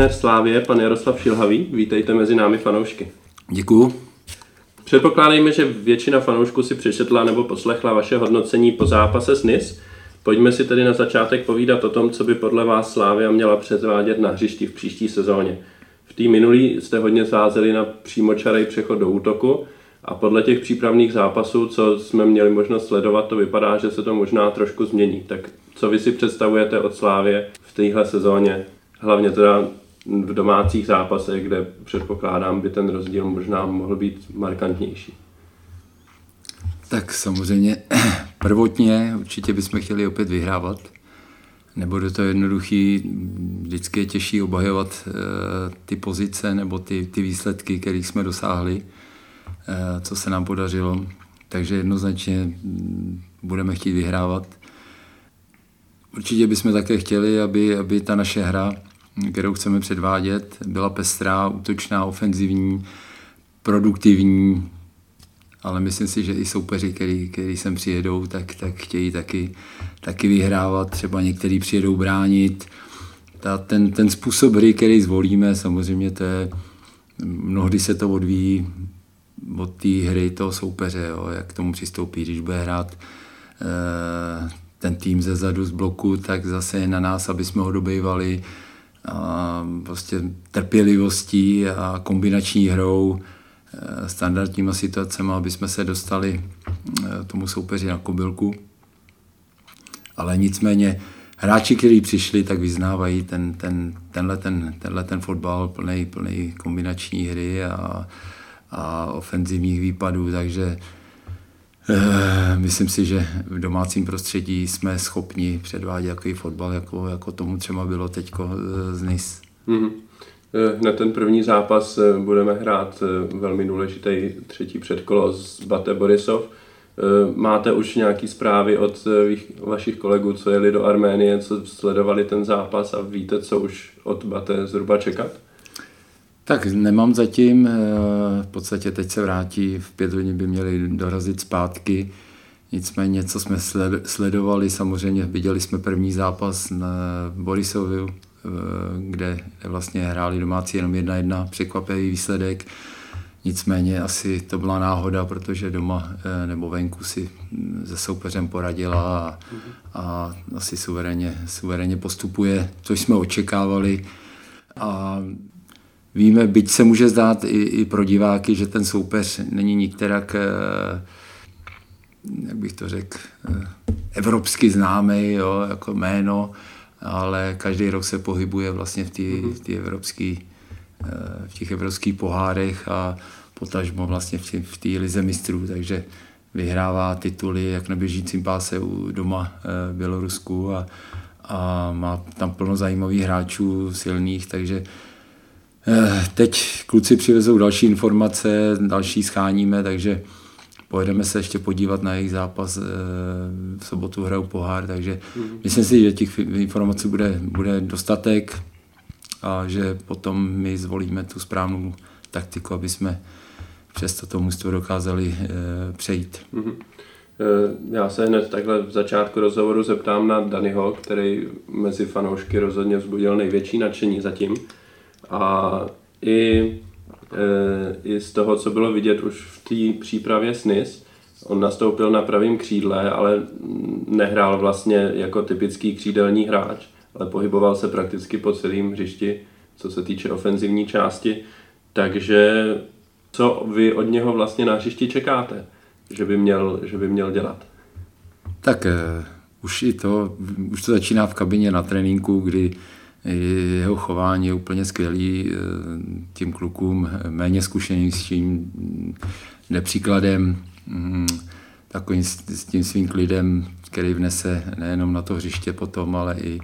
Trenér Slávě, pan Jaroslav Šilhavý, vítejte mezi námi fanoušky. Děkuju. Předpokládejme, že většina fanoušků si přečetla nebo poslechla vaše hodnocení po zápase s NIS. Pojďme si tedy na začátek povídat o tom, co by podle vás Slávia měla předvádět na hřišti v příští sezóně. V té minulý jste hodně zázeli na přímočarej přechod do útoku a podle těch přípravných zápasů, co jsme měli možnost sledovat, to vypadá, že se to možná trošku změní. Tak co vy si představujete od Slávě v téhle sezóně? Hlavně teda v domácích zápasech, kde předpokládám, by ten rozdíl možná mohl být markantnější. Tak samozřejmě prvotně určitě bychom chtěli opět vyhrávat. Nebude to jednoduchý, vždycky je těžší obhajovat e, ty pozice nebo ty, ty výsledky, které jsme dosáhli, e, co se nám podařilo. Takže jednoznačně mm, budeme chtít vyhrávat. Určitě bychom také chtěli, aby, aby ta naše hra kterou chceme předvádět, byla pestrá, útočná, ofenzivní, produktivní, ale myslím si, že i soupeři, který, který sem přijedou, tak, tak chtějí taky, taky vyhrávat, třeba některý přijedou bránit. Ta, ten, ten způsob hry, který zvolíme, samozřejmě to je, mnohdy se to odvíjí od té hry toho soupeře, jo, jak k tomu přistoupí, když bude hrát e, ten tým ze zadu z bloku, tak zase je na nás, aby jsme ho dobejvali a prostě trpělivostí a kombinační hrou, eh, standardníma situacemi, aby jsme se dostali eh, tomu soupeři na kobylku. Ale nicméně hráči, kteří přišli, tak vyznávají ten, ten, tenhle, ten, tenhle ten fotbal plný, plný kombinační hry a, a ofenzivních výpadů, takže myslím si, že v domácím prostředí jsme schopni předvádět takový fotbal, jako, jako tomu třeba bylo teď eh, z NIS. Mm-hmm. Na ten první zápas budeme hrát velmi důležitý třetí předkolo z Bate Borisov. Máte už nějaké zprávy od vašich kolegů, co jeli do Arménie, co sledovali ten zápas a víte, co už od Bate zhruba čekat? Tak nemám zatím, eh, v podstatě teď se vrátí, v pět hodin by měli dorazit zpátky, nicméně co jsme sledovali, samozřejmě viděli jsme první zápas na Borisovi, eh, kde vlastně hráli domácí jenom jedna jedna, překvapivý výsledek, Nicméně asi to byla náhoda, protože doma eh, nebo venku si se soupeřem poradila a, a asi suverénně, suverénně postupuje, což jsme očekávali. A Víme, byť se může zdát i, i pro diváky, že ten soupeř není nikterak, eh, jak bych to řekl, eh, evropsky známý, jo, jako jméno, ale každý rok se pohybuje vlastně v, tý, mhm. v, tý evropský, eh, v těch evropských pohárech a potažmo vlastně v té lize mistrů, takže vyhrává tituly jak na běžícím páse u doma v Bělorusku a, a má tam plno zajímavých hráčů silných, takže teď kluci přivezou další informace, další scháníme, takže pojedeme se ještě podívat na jejich zápas. Eh, v sobotu hrajou pohár, takže mm-hmm. myslím si, že těch informací bude, bude dostatek a že potom my zvolíme tu správnou taktiku, aby jsme přes toto mužstvo dokázali e, přejít. Mm-hmm. Já se hned takhle v začátku rozhovoru zeptám na Danyho, který mezi fanoušky rozhodně vzbudil největší nadšení zatím. A i, e, i z toho, co bylo vidět už v té přípravě SNIS, on nastoupil na pravém křídle, ale nehrál vlastně jako typický křídelní hráč, ale pohyboval se prakticky po celém hřišti, co se týče ofenzivní části. Takže co vy od něho vlastně na hřišti čekáte, že by měl, že by měl dělat? Tak uh, už i to, už to začíná v kabině na tréninku, kdy jeho chování je úplně skvělý, eh, tím klukům méně nepříkladem, mm, takovým s tím svým klidem, který vnese nejenom na to hřiště potom, ale i,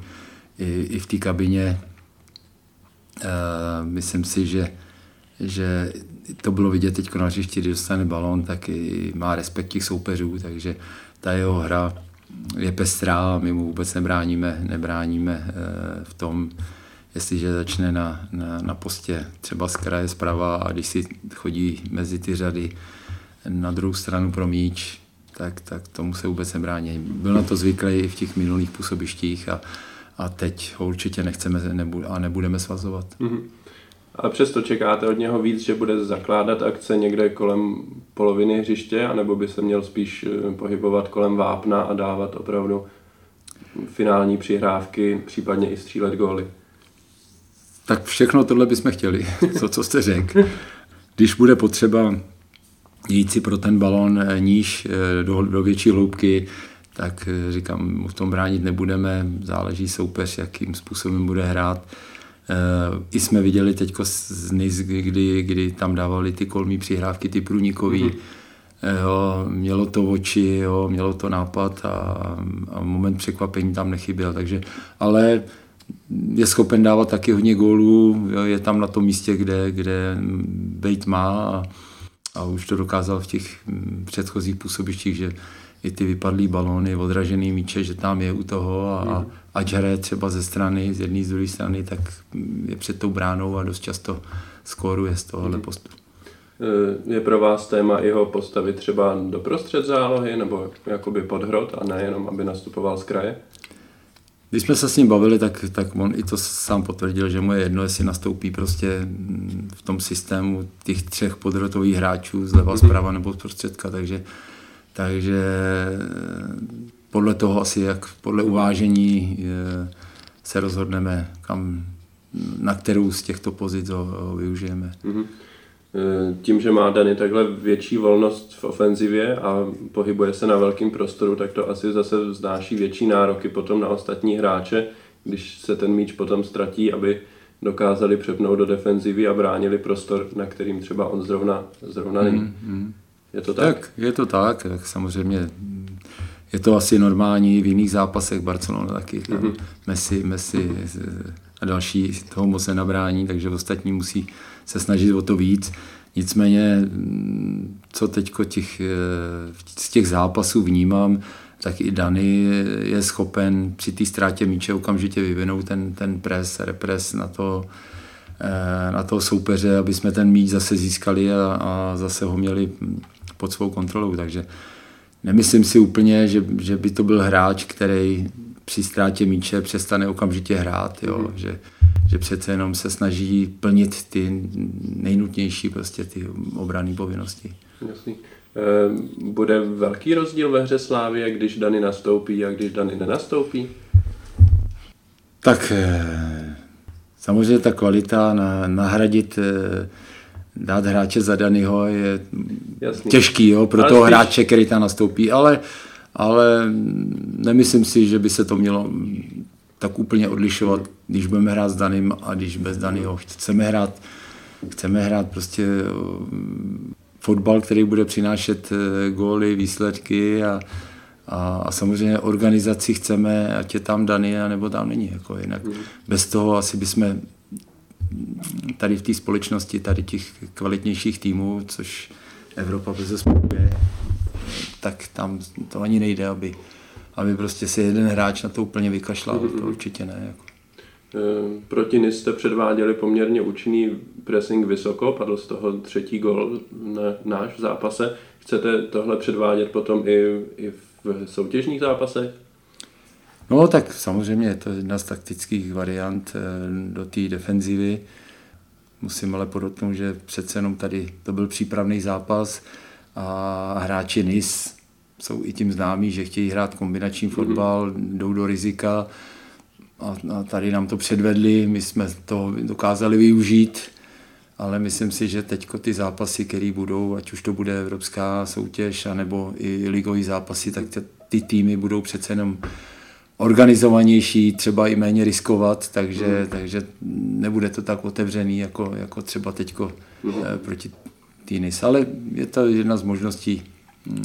i, i v té kabině. Eh, myslím si, že, že to bylo vidět teď na hřišti, když dostane balón, tak i má respekt těch soupeřů, takže ta jeho hra je pestrá a my mu vůbec nebráníme, nebráníme eh, v tom, jestliže začne na, na, na postě třeba z kraje zprava a když si chodí mezi ty řady na druhou stranu pro míč, tak, tak tomu se vůbec nebrání. Byl na to zvyklý i v těch minulých působištích a, a teď ho určitě nechceme a nebudeme svazovat. Mm-hmm. A přesto čekáte od něho víc, že bude zakládat akce někde kolem poloviny hřiště, anebo by se měl spíš eh, pohybovat kolem vápna a dávat opravdu finální přihrávky, případně i střílet góly? Tak všechno tohle bychom chtěli, to, co jste řekl. Když bude potřeba jít si pro ten balon eh, níž eh, do, do větší hloubky, tak říkám, mu v tom bránit nebudeme, záleží soupeř, jakým způsobem bude hrát. I jsme viděli teď z NIS, kdy, kdy tam dávali ty kolmí přihrávky, ty průnikový, mm-hmm. Jo, mělo to oči, jo, mělo to nápad a, a moment překvapení tam nechyběl. Takže, ale je schopen dávat taky hodně gólů, jo, je tam na tom místě, kde, kde bejt má a, a už to dokázal v těch předchozích působištích, že i ty vypadlý balóny, odražený míče, že tam je u toho a, a ať hraje třeba ze strany, z jedné, z druhé strany, tak je před tou bránou a dost často skóruje z tohohle postu. Eh, je pro vás téma jeho postavit třeba do prostřed zálohy nebo jakoby podhrot a nejenom, aby nastupoval z kraje? Když jsme se s ním bavili, tak, tak on i to sám potvrdil, že mu je jedno, jestli nastoupí prostě v tom systému těch třech podhrotových hráčů zleva, mm-hmm. zprava nebo z prostředka, takže, takže podle toho asi, jak podle uvážení se rozhodneme, kam, na kterou z těchto pozic ho, ho využijeme. Mm-hmm. Tím, že má Dany takhle větší volnost v ofenzivě a pohybuje se na velkém prostoru, tak to asi zase vznáší větší nároky potom na ostatní hráče, když se ten míč potom ztratí, aby dokázali přepnout do defenzivy a bránili prostor, na kterým třeba on zrovna, zrovna není. Mm, mm. Je to tak? tak? Je to tak, tak samozřejmě je to asi normální v jiných zápasech Barcelona taky. Tam mm-hmm. Messi, Messi a další toho moc nenabrání, takže ostatní musí se snažit o to víc. Nicméně, co teď těch, z těch zápasů vnímám, tak i Dany je schopen při té ztrátě míče okamžitě vyvinout ten, ten pres, repres na to, na toho soupeře, aby jsme ten míč zase získali a, a zase ho měli pod svou kontrolou. Takže nemyslím si úplně, že, že by to byl hráč, který při ztrátě míče přestane okamžitě hrát, jo? Mm. Že, že přece jenom se snaží plnit ty nejnutnější prostě ty obranné povinnosti. Jasný. Ehm, bude velký rozdíl ve hře Slávy, když Dany nastoupí a když Dany nenastoupí? Tak eh, samozřejmě ta kvalita na, nahradit eh, dát hráče za Danyho je Jasný. těžký jo, pro ale toho spíš... hráče, který tam nastoupí, ale, ale nemyslím si, že by se to mělo tak úplně odlišovat, když budeme hrát s Daným a když bez Danyho. Chceme hrát, chceme hrát prostě fotbal, který bude přinášet eh, góly, výsledky a, a, a samozřejmě organizaci chceme, ať je tam Dany, nebo tam není. Jako jinak mm. bez toho asi bychom tady v té společnosti, tady těch kvalitnějších týmů, což Evropa bez je, tak tam to ani nejde, aby, aby prostě si jeden hráč na to úplně vykašlal, mm-hmm. to určitě ne. Jako. E, proti NIS jste předváděli poměrně účinný pressing vysoko, padl z toho třetí gol na náš v zápase. Chcete tohle předvádět potom i, i v soutěžních zápasech? No tak samozřejmě je to jedna z taktických variant eh, do té defenzivy. Musím ale podotknout, že přece jenom tady to byl přípravný zápas a hráči NIS jsou i tím známí, že chtějí hrát kombinační fotbal, mm-hmm. jdou do rizika a, a tady nám to předvedli, my jsme to dokázali využít, ale myslím si, že teď ty zápasy, které budou, ať už to bude evropská soutěž, anebo i ligový zápasy, tak ty týmy budou přece jenom organizovanější, třeba i méně riskovat, takže, mm. takže nebude to tak otevřený, jako, jako třeba teď mm. Proti Týnis. Ale je to jedna z možností mm,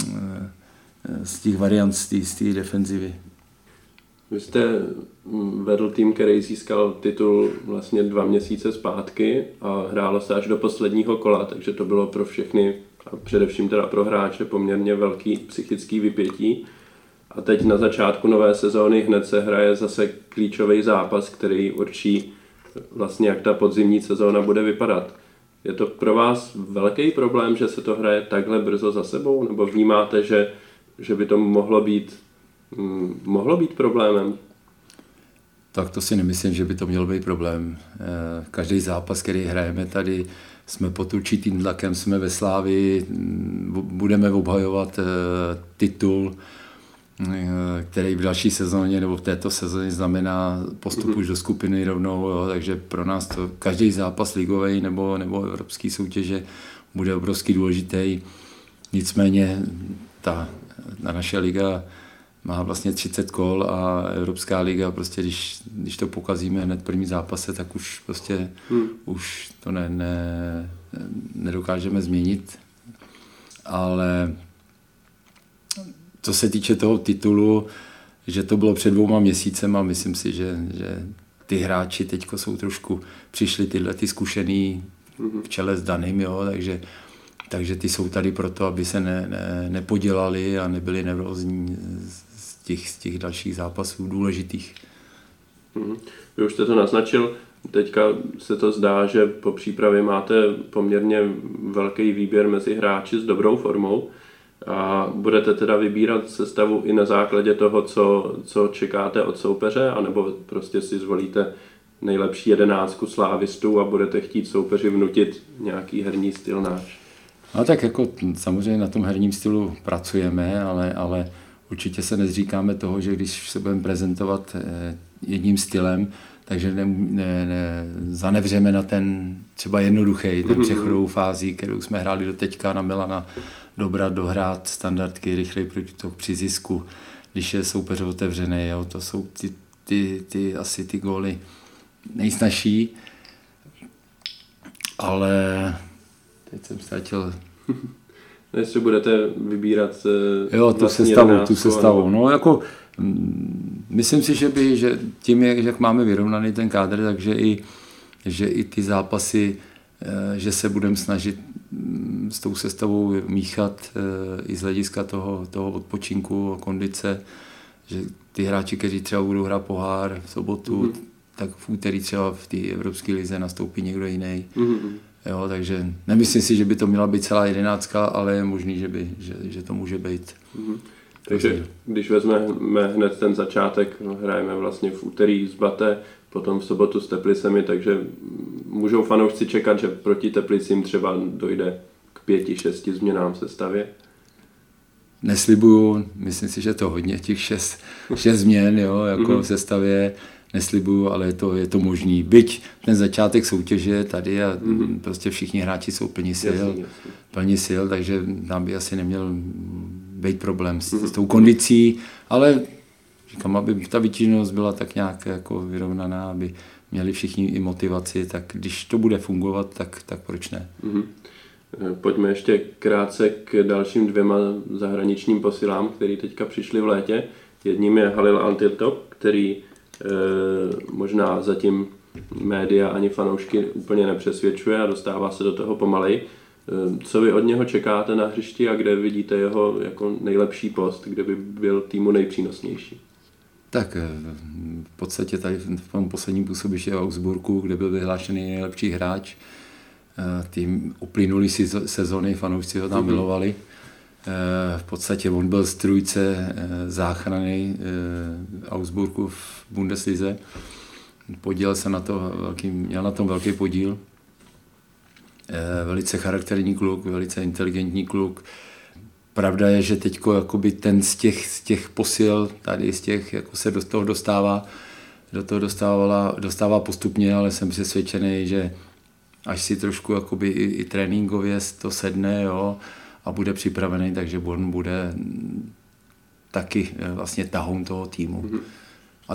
eh, z těch variant z té defenzivy. Vy jste mm, vedl tým, který získal titul vlastně dva měsíce zpátky a hrálo se až do posledního kola, takže to bylo pro všechny a především teda pro hráče poměrně velký psychický vypětí. A teď na začátku nové sezóny hned se hraje zase klíčový zápas, který určí vlastně, jak ta podzimní sezóna bude vypadat. Je to pro vás velký problém, že se to hraje takhle brzo za sebou? Nebo vnímáte, že, že by to mohlo být, hm, mohlo být problémem? tak to si nemyslím, že by to měl být problém. Eh, každý zápas, který hrajeme tady, jsme pod určitým tlakem, jsme ve Slávi, budeme obhajovat eh, titul, který v další sezóně nebo v této sezóně znamená postup už do skupiny rovnou, jo, takže pro nás to každý zápas ligový nebo, nebo evropský soutěže bude obrovský důležitý. Nicméně ta, ta naše liga má vlastně 30 kol a Evropská liga, prostě když, když to pokazíme hned první zápase, tak už prostě hmm. už to ne, ne, nedokážeme změnit. Ale co se týče toho titulu, že to bylo před dvouma měsícem a myslím si, že, že ty hráči teď jsou trošku, přišli tyhle ty zkušený v čele s daným, jo, takže, takže ty jsou tady proto, aby se ne, ne, nepodělali a nebyli nervózní těch, z těch dalších zápasů důležitých. Mm-hmm. Vy už jste to naznačil, teďka se to zdá, že po přípravě máte poměrně velký výběr mezi hráči s dobrou formou a budete teda vybírat sestavu i na základě toho, co, co čekáte od soupeře, anebo prostě si zvolíte nejlepší jedenáctku slávistů a budete chtít soupeři vnutit nějaký herní styl náš? No tak jako samozřejmě na tom herním stylu pracujeme, ale, ale určitě se nezříkáme toho, že když se budeme prezentovat eh, jedním stylem, takže ne, ne, ne, zanevřeme na ten třeba jednoduchý, ten mhm. přechodovou fázi, kterou jsme hráli do teďka na Milana, dobrat, dohrát standardky, rychlej protitok při zisku, když je soupeř otevřený, jo, to jsou ty, ty, ty, asi ty góly nejsnažší, ale teď jsem ztratil jestli budete vybírat eh, Jo, tu sestavu, tu sestavu. No jako mm, myslím si, že by, že tím, jak máme vyrovnaný ten kádr, takže i, že i ty zápasy, že se budeme snažit mm, s tou sestavou míchat eh, i z hlediska toho, toho odpočinku a kondice, že ty hráči, kteří třeba budou hrát pohár v sobotu, mm-hmm. tak v úterý třeba v té Evropské lize nastoupí někdo jiný. Mm-hmm Jo, takže nemyslím si, že by to měla být celá jedenáctka, ale je možný, že, by, že, že to může být. Mm-hmm. Takže když vezmeme hned ten začátek, hrajeme vlastně v úterý z Bate, potom v sobotu s Teplicemi, takže můžou fanoušci čekat, že proti Teplicím třeba dojde k pěti, šesti změnám sestavě? Neslibuju, myslím si, že to hodně, těch šest, šest změn jo, jako mm-hmm. v sestavě neslibuju, ale je to, je to možný. Byť ten začátek soutěže tady a mm-hmm. prostě všichni hráči jsou plní sil, jasný. plní sil, takže tam by asi neměl být problém s, s tou kondicí, ale říkám, aby ta vytíženost byla tak nějak jako vyrovnaná, aby měli všichni i motivaci, tak když to bude fungovat, tak, tak proč ne? Mm-hmm. Pojďme ještě krátce k dalším dvěma zahraničním posilám, které teďka přišly v létě. Jedním je Halil Antitop, který Eh, možná zatím média ani fanoušky úplně nepřesvědčuje a dostává se do toho pomalej. Eh, co vy od něho čekáte na hřišti a kde vidíte jeho jako nejlepší post, kde by byl týmu nejpřínosnější? Tak eh, v podstatě tady v tom posledním působiště v Augsburgu, kde byl vyhlášený nejlepší hráč, tým uplynulý sezóny, fanoušci ho tam mm-hmm. milovali. Eh, v podstatě on byl z trůjce eh, záchrany eh, Augsburgu v Bundeslize. Podílel se na to velký, měl na tom velký podíl. Velice charakterní kluk, velice inteligentní kluk. Pravda je, že teď ten z těch, z těch posil, tady z těch, jako se do toho dostává, do toho dostávala, dostává postupně, ale jsem přesvědčený, že až si trošku jakoby i, i tréninkově to sedne, jo, a bude připravený, takže on bude taky eh, vlastně tahoun toho týmu. Mm-hmm. A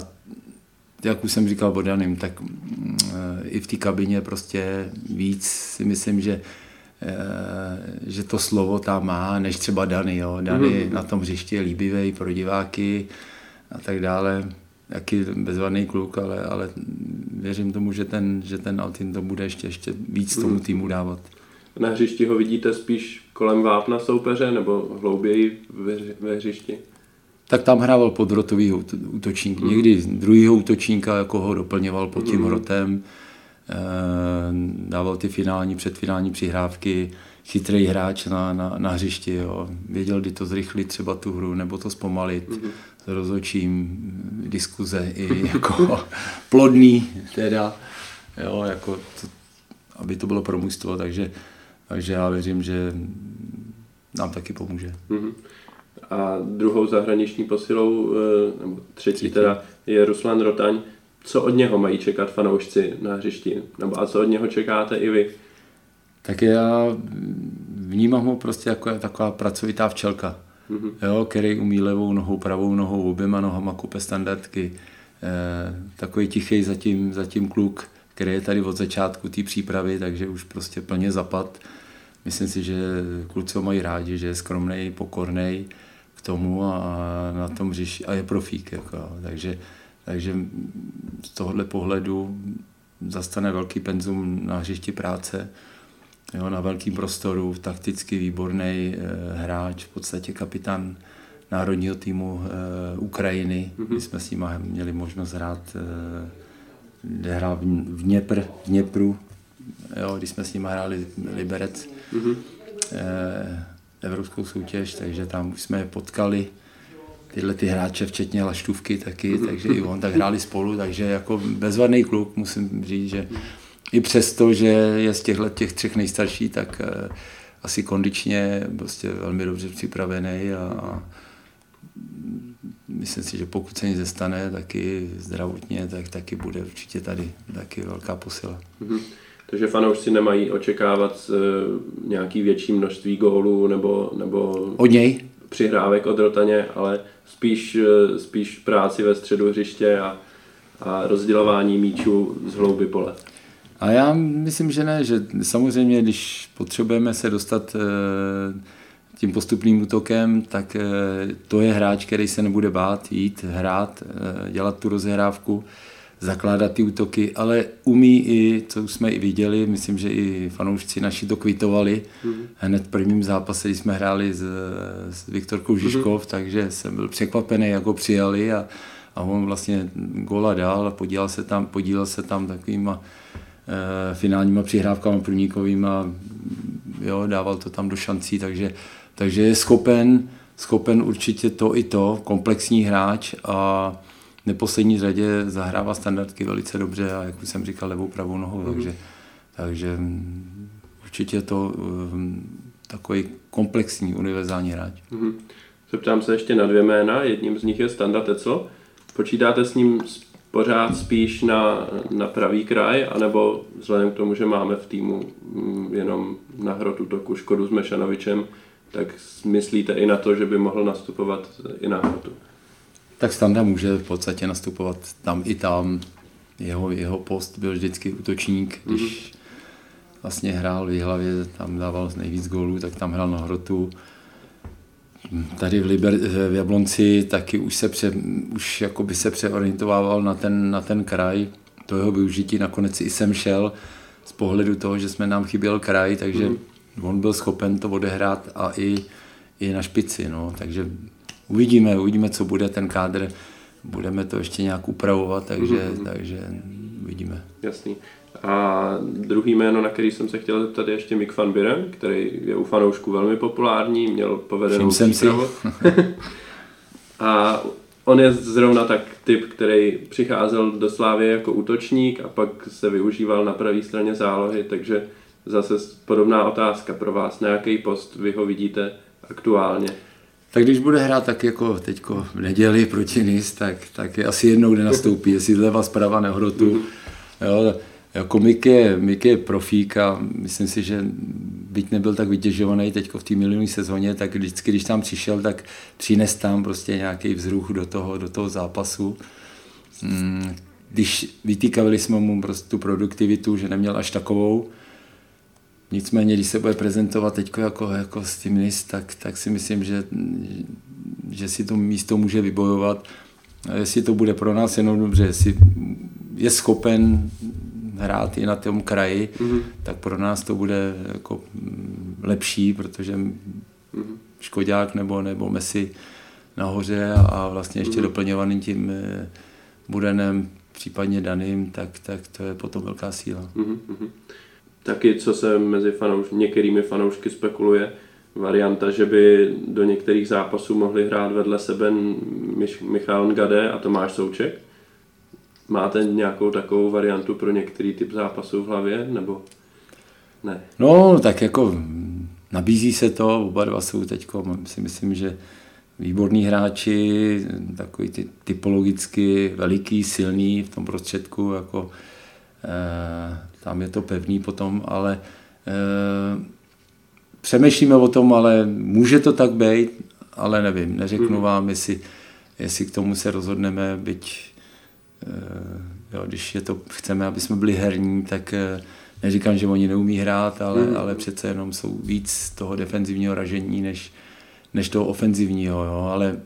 jak už jsem říkal Bodanem, tak mm, eh, i v té kabině prostě víc si myslím, že eh, že to slovo tam má, než třeba Dany. Jo. Dany mm-hmm. na tom hřišti je líbivý pro diváky a tak dále. Jaký bezvadný kluk, ale, ale věřím tomu, že ten, že ten Altin to bude ještě, ještě víc tomu mhm. týmu dávat. Na hřišti ho vidíte spíš kolem vápna soupeře nebo hlouběji ve hřišti? Tak tam hrával podrotový útočník. Mm. Někdy druhýho útočníka jako ho doplňoval pod tím mm. hrotem. dával ty finální, předfinální přihrávky, chytrý hráč na, na, na hřišti, jo. věděl, kdy to zrychlit třeba tu hru, nebo to zpomalit, mm-hmm. s rozhodčím, diskuze i jako plodný teda, jo, jako to, aby to bylo pro mužstvo, takže, takže já věřím, že nám taky pomůže. Mm-hmm. A druhou zahraniční posilou, eh, nebo třetí, třetí teda, je Ruslan Rotaň. Co od něho mají čekat fanoušci na hřišti? Nebo a co od něho čekáte i vy? Tak já vnímám ho prostě jako taková pracovitá včelka, mm-hmm. jo, který umí levou nohou, pravou nohou, oběma nohama kope standardky. E, takový tichý zatím, zatím kluk, který je tady od začátku té přípravy, takže už prostě plně zapad. Myslím si, že kluci ho mají rádi, že je skromný, pokorný tomu a na tom řeší, a je profík. Jako, takže, takže z tohohle pohledu zastane velký penzum na hřišti práce, jo, na velkým prostoru, takticky výborný e, hráč, v podstatě kapitán národního týmu e, Ukrajiny. Mm-hmm. My jsme s ním měli možnost hrát, e, hrál v, Dněpr, v Dněpru, jo, když jsme s ním hráli Liberec, mm-hmm. e, evropskou soutěž, takže tam už jsme je potkali tyhle ty hráče, včetně Laštůvky taky, mm-hmm. takže i on tak hráli spolu, takže jako bezvadný kluk, musím říct, že i přesto, že je z těchto těch třech nejstarší, tak eh, asi kondičně prostě velmi dobře připravený a, a myslím si, že pokud se nic zestane, taky zdravotně, tak taky bude určitě tady taky velká posila. Mm-hmm. Takže fanoušci nemají očekávat uh, nějaký větší množství gólů nebo, nebo od něj? přihrávek od Rotaně, ale spíš, uh, spíš práci ve středu hřiště a, a rozdělování míčů z hlouby pole. A já myslím, že ne, že samozřejmě, když potřebujeme se dostat eh, tím postupným útokem, tak eh, to je hráč, který se nebude bát jít, hrát, eh, dělat tu rozhrávku, zakládat ty útoky, ale umí i, co jsme i viděli, myslím, že i fanoušci naši to kvitovali. Mm-hmm. Hned v prvním zápase, když jsme hráli s, s Viktorkou Žižkov, mm-hmm. takže jsem byl překvapený, jako přijali a, a on vlastně gola dal a podílel se tam, podílel se tam takovýma Eh, finálníma přihrávkama průnikovýma, jo, dával to tam do šancí, takže, takže je schopen, schopen určitě to i to, komplexní hráč a v neposlední řadě zahrává standardky velice dobře a jak už jsem říkal, levou pravou nohou, mm-hmm. takže, takže určitě to um, takový komplexní univerzální hráč. Mm-hmm. Zeptám se ještě na dvě jména, jedním z nich je Standa Teclo. Počítáte s ním pořád spíš na, na pravý kraj, anebo vzhledem k tomu, že máme v týmu mm, jenom na hrotu toku Škodu s Mešanovičem, tak myslíte i na to, že by mohl nastupovat i na hrotu? Tak Standa může v podstatě nastupovat tam i tam. Jeho, jeho post byl vždycky útočník, když mm-hmm. vlastně hrál v Jihlavě, tam dával nejvíc gólů, tak tam hrál na hrotu. Tady v, Liber, v Jablonci taky už se, pře, už jakoby se přeorientovával na ten, na ten kraj, to jeho využití nakonec i jsem šel z pohledu toho, že jsme nám chyběl kraj, takže mm. on byl schopen to odehrát a i, i na špici, no, takže uvidíme, uvidíme, co bude ten kádr, budeme to ještě nějak upravovat, takže, mm. takže uvidíme. Jasný. A druhý jméno, na který jsem se chtěl zeptat, je ještě Mick van Biren, který je u fanoušků velmi populární, měl povedenou jsem si. a on je zrovna tak typ, který přicházel do Slávy jako útočník a pak se využíval na pravé straně zálohy, takže zase podobná otázka pro vás. Na jaký post vy ho vidíte aktuálně? Tak když bude hrát tak jako teďko v neděli proti NIS, tak, tak je asi jednou, kde nastoupí, jestli zleva, zprava, nehrotu. Jo, jako Mik je, Mik je profík a myslím si, že byť nebyl tak vytěžovaný teď v té minulé sezóně, tak vždycky, když tam přišel, tak přines tam prostě nějaký vzruch do toho, do toho zápasu. Mm, když vytýkali jsme mu prostě tu produktivitu, že neměl až takovou, Nicméně, když se bude prezentovat teď jako, jako s tím NIS, tak, tak si myslím, že, že si to místo může vybojovat. A jestli to bude pro nás jenom dobře, jestli je schopen hrát i na tom kraji, mm-hmm. tak pro nás to bude jako lepší, protože mm-hmm. Škodák nebo, nebo Messi nahoře a, a vlastně ještě mm-hmm. doplňovaný tím eh, Budenem, případně daným, tak, tak to je potom velká síla. Mm-hmm. Taky, co se mezi fanouš- některými fanoušky spekuluje, varianta, že by do některých zápasů mohli hrát vedle sebe Mich- Michal Ngade a Tomáš Souček. Máte nějakou takovou variantu pro některý typ zápasů v hlavě, nebo ne? No, tak jako nabízí se to, oba dva jsou teď, si myslím, že výborní hráči, takový ty typologicky veliký, silný v tom prostředku, jako tam je to pevný potom, ale e, přemýšlíme o tom, ale může to tak být, ale nevím, neřeknu mm. vám, jestli, jestli k tomu se rozhodneme, byť e, jo, když je to, chceme, aby jsme byli herní, tak neříkám, že oni neumí hrát, ale, mm. ale přece jenom jsou víc toho defenzivního ražení, než, než toho ofenzivního, jo, ale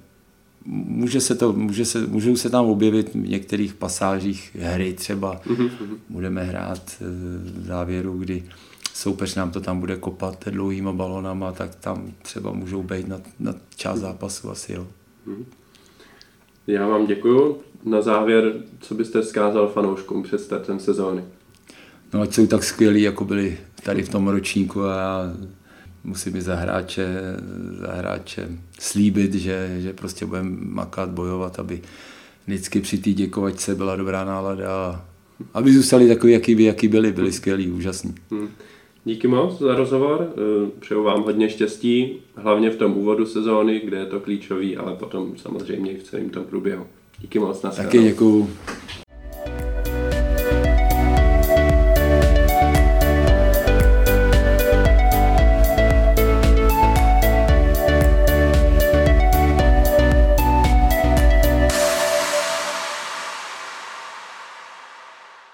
může se to, může se, můžou se tam objevit v některých pasážích hry třeba, mm-hmm. budeme hrát eh, v závěru, kdy soupeř nám to tam bude kopat dlouhýma balonama, tak tam třeba můžou být na, na část zápasu asi, jo. Mm-hmm. Já vám děkuju. Na závěr, co byste zkázal fanouškům před startem sezóny? No ať jsou tak skvělí, jako byli tady v tom ročníku a já musím i za hráče, za hráče slíbit, že, že prostě budeme makat, bojovat, aby vždycky při té děkovačce byla dobrá nálada a aby zůstali takový, jaký, by, jaký byli, byli skvělí, úžasní. Hmm. Díky moc za rozhovor, eh, přeju vám hodně štěstí, hlavně v tom úvodu sezóny, kde je to klíčový, ale potom samozřejmě i v celém tom průběhu. Díky moc, Taky děkuju.